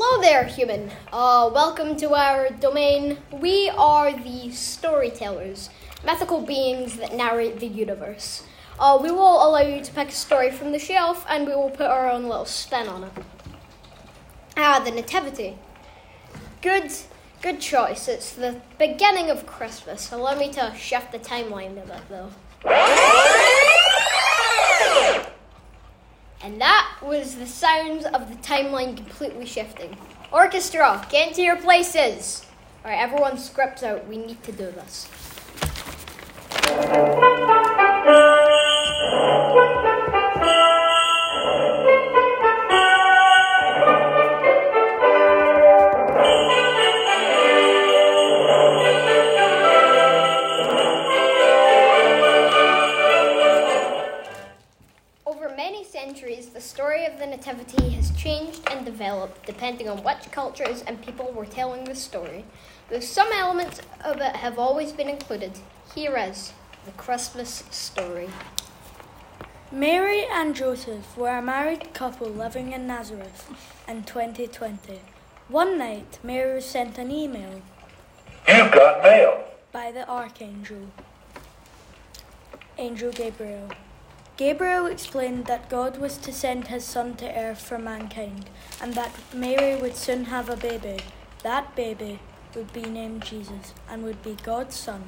Hello there, human. Uh, welcome to our domain. We are the storytellers, mythical beings that narrate the universe. Uh, we will allow you to pick a story from the shelf and we will put our own little spin on it. Ah, the Nativity. Good, good choice. It's the beginning of Christmas. Allow me to shift the timeline a bit, though. And that was the sounds of the timeline completely shifting. Orchestra, get into your places. All right, everyone, scripts out. We need to do this. And developed depending on which cultures and people were telling the story. Though some elements of it have always been included, here is the Christmas story. Mary and Joseph were a married couple living in Nazareth in 2020. One night, Mary was sent an email You've got mail. by the archangel, Angel Gabriel. Gabriel explained that God was to send his son to earth for mankind and that Mary would soon have a baby. That baby would be named Jesus and would be God's son.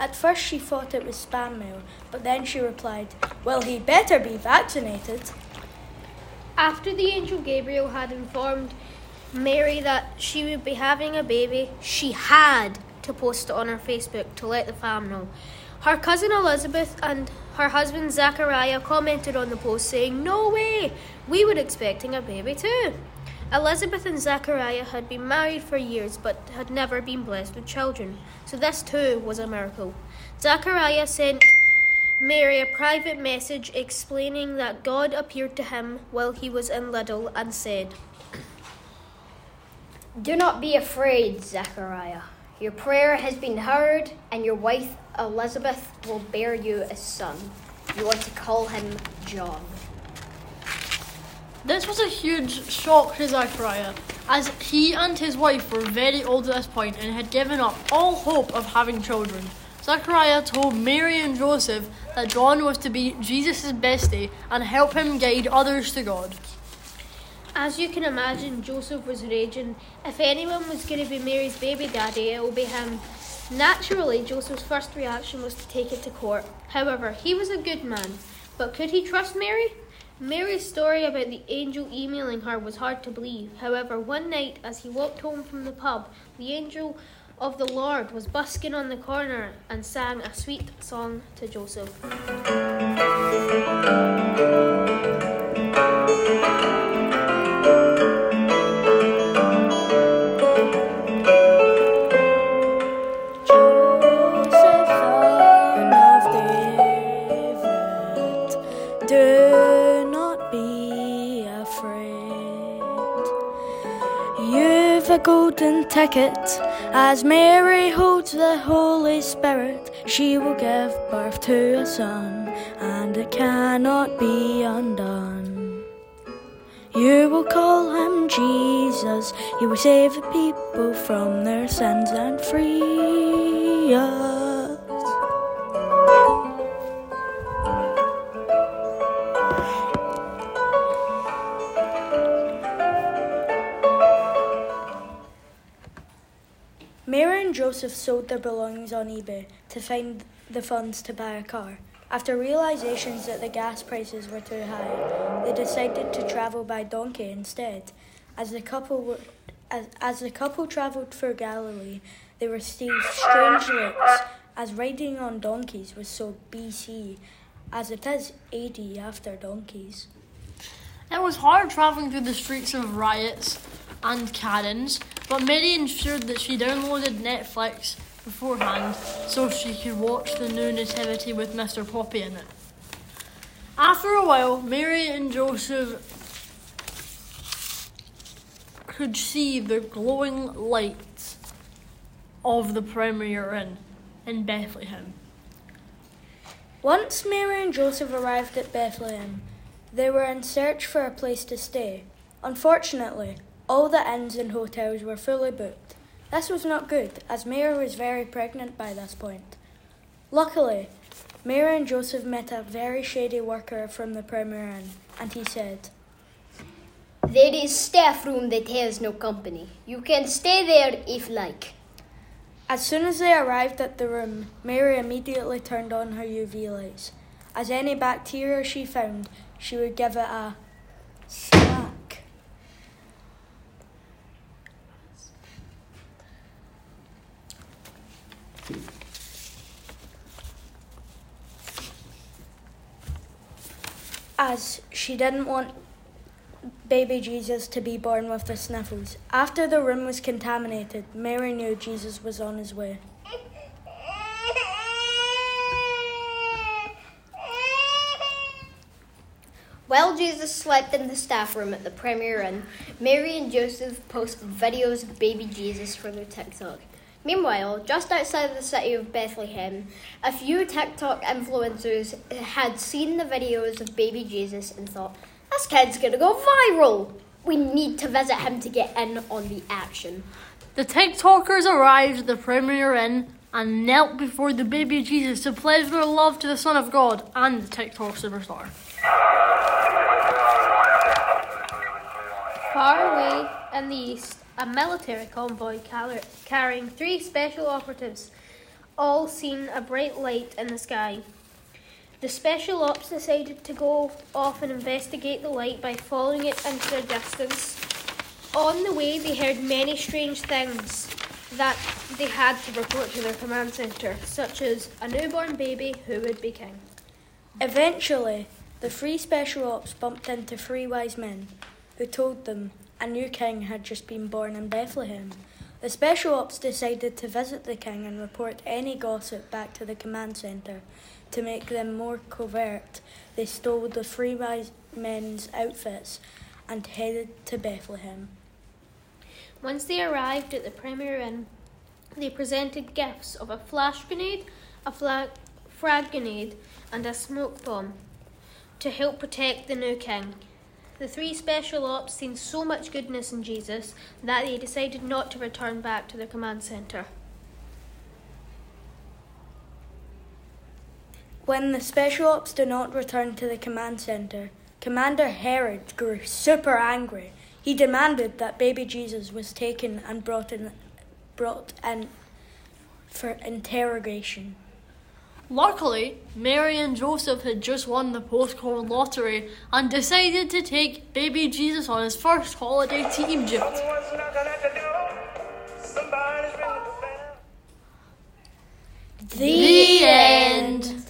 At first, she thought it was spam mail, but then she replied, Well, he better be vaccinated. After the angel Gabriel had informed Mary that she would be having a baby, she had to post it on her Facebook to let the fam know. Her cousin Elizabeth and her husband Zachariah commented on the post saying, No way! We were expecting a baby too. Elizabeth and Zachariah had been married for years but had never been blessed with children, so this too was a miracle. Zachariah sent Mary a private message explaining that God appeared to him while he was in Lidl and said, Do not be afraid, Zechariah. Your prayer has been heard, and your wife Elizabeth will bear you a son. You are to call him John. This was a huge shock to Zachariah, as he and his wife were very old at this point and had given up all hope of having children. Zachariah told Mary and Joseph that John was to be Jesus' bestie and help him guide others to God. As you can imagine, Joseph was raging. If anyone was going to be Mary's baby daddy, it will be him. Naturally, Joseph's first reaction was to take it to court. However, he was a good man. But could he trust Mary? Mary's story about the angel emailing her was hard to believe. However, one night as he walked home from the pub, the angel of the Lord was busking on the corner and sang a sweet song to Joseph. Joseph, A golden ticket as Mary holds the Holy Spirit. She will give birth to a son, and it cannot be undone. You will call him Jesus. He will save the people from their sins and free us. And Joseph sold their belongings on eBay to find the funds to buy a car. After realizations that the gas prices were too high, they decided to travel by donkey instead. As the couple were, as, as the couple traveled through Galilee, they received strange looks as riding on donkeys was so BC as it is AD after donkeys. It was hard travelling through the streets of riots and Karens, but Mary ensured that she downloaded Netflix beforehand so she could watch the new Nativity with Mr. Poppy in it. After a while, Mary and Joseph could see the glowing lights of the premier inn in Bethlehem. Once Mary and Joseph arrived at Bethlehem, they were in search for a place to stay. Unfortunately, All the inns and hotels were fully booked. This was not good, as Mary was very pregnant by this point. Luckily, Mary and Joseph met a very shady worker from the Premier Inn, and he said, There is staff room that has no company. You can stay there if like. As soon as they arrived at the room, Mary immediately turned on her UV lights. As any bacteria she found, she would give it a As she didn't want baby Jesus to be born with the sniffles. After the room was contaminated, Mary knew Jesus was on his way. While Jesus slept in the staff room at the Premier Inn, Mary and Joseph posted videos of baby Jesus for their TikTok. Meanwhile, just outside the city of Bethlehem, a few TikTok influencers had seen the videos of baby Jesus and thought, this kid's gonna go viral. We need to visit him to get in on the action. The TikTokers arrived at the Premier Inn and knelt before the baby Jesus to pledge their love to the Son of God and the TikTok superstar. Far away in the east, a military convoy car- carrying three special operatives all seen a bright light in the sky. The special ops decided to go off and investigate the light by following it into the distance. On the way, they heard many strange things that they had to report to their command centre, such as a newborn baby who would be king. Eventually, the three special ops bumped into three wise men who told them a new king had just been born in Bethlehem. The special ops decided to visit the king and report any gossip back to the command centre. To make them more covert, they stole the three wise men's outfits and headed to Bethlehem. Once they arrived at the Premier Inn, they presented gifts of a flash grenade, a flag, frag grenade, and a smoke bomb to help protect the new king. The three special ops seen so much goodness in Jesus that they decided not to return back to their command centre. When the special ops did not return to the command center, Commander Herod grew super angry. He demanded that baby Jesus was taken and brought in, brought in for interrogation. Luckily, Mary and Joseph had just won the postcode lottery and decided to take baby Jesus on his first holiday to Egypt. The, end.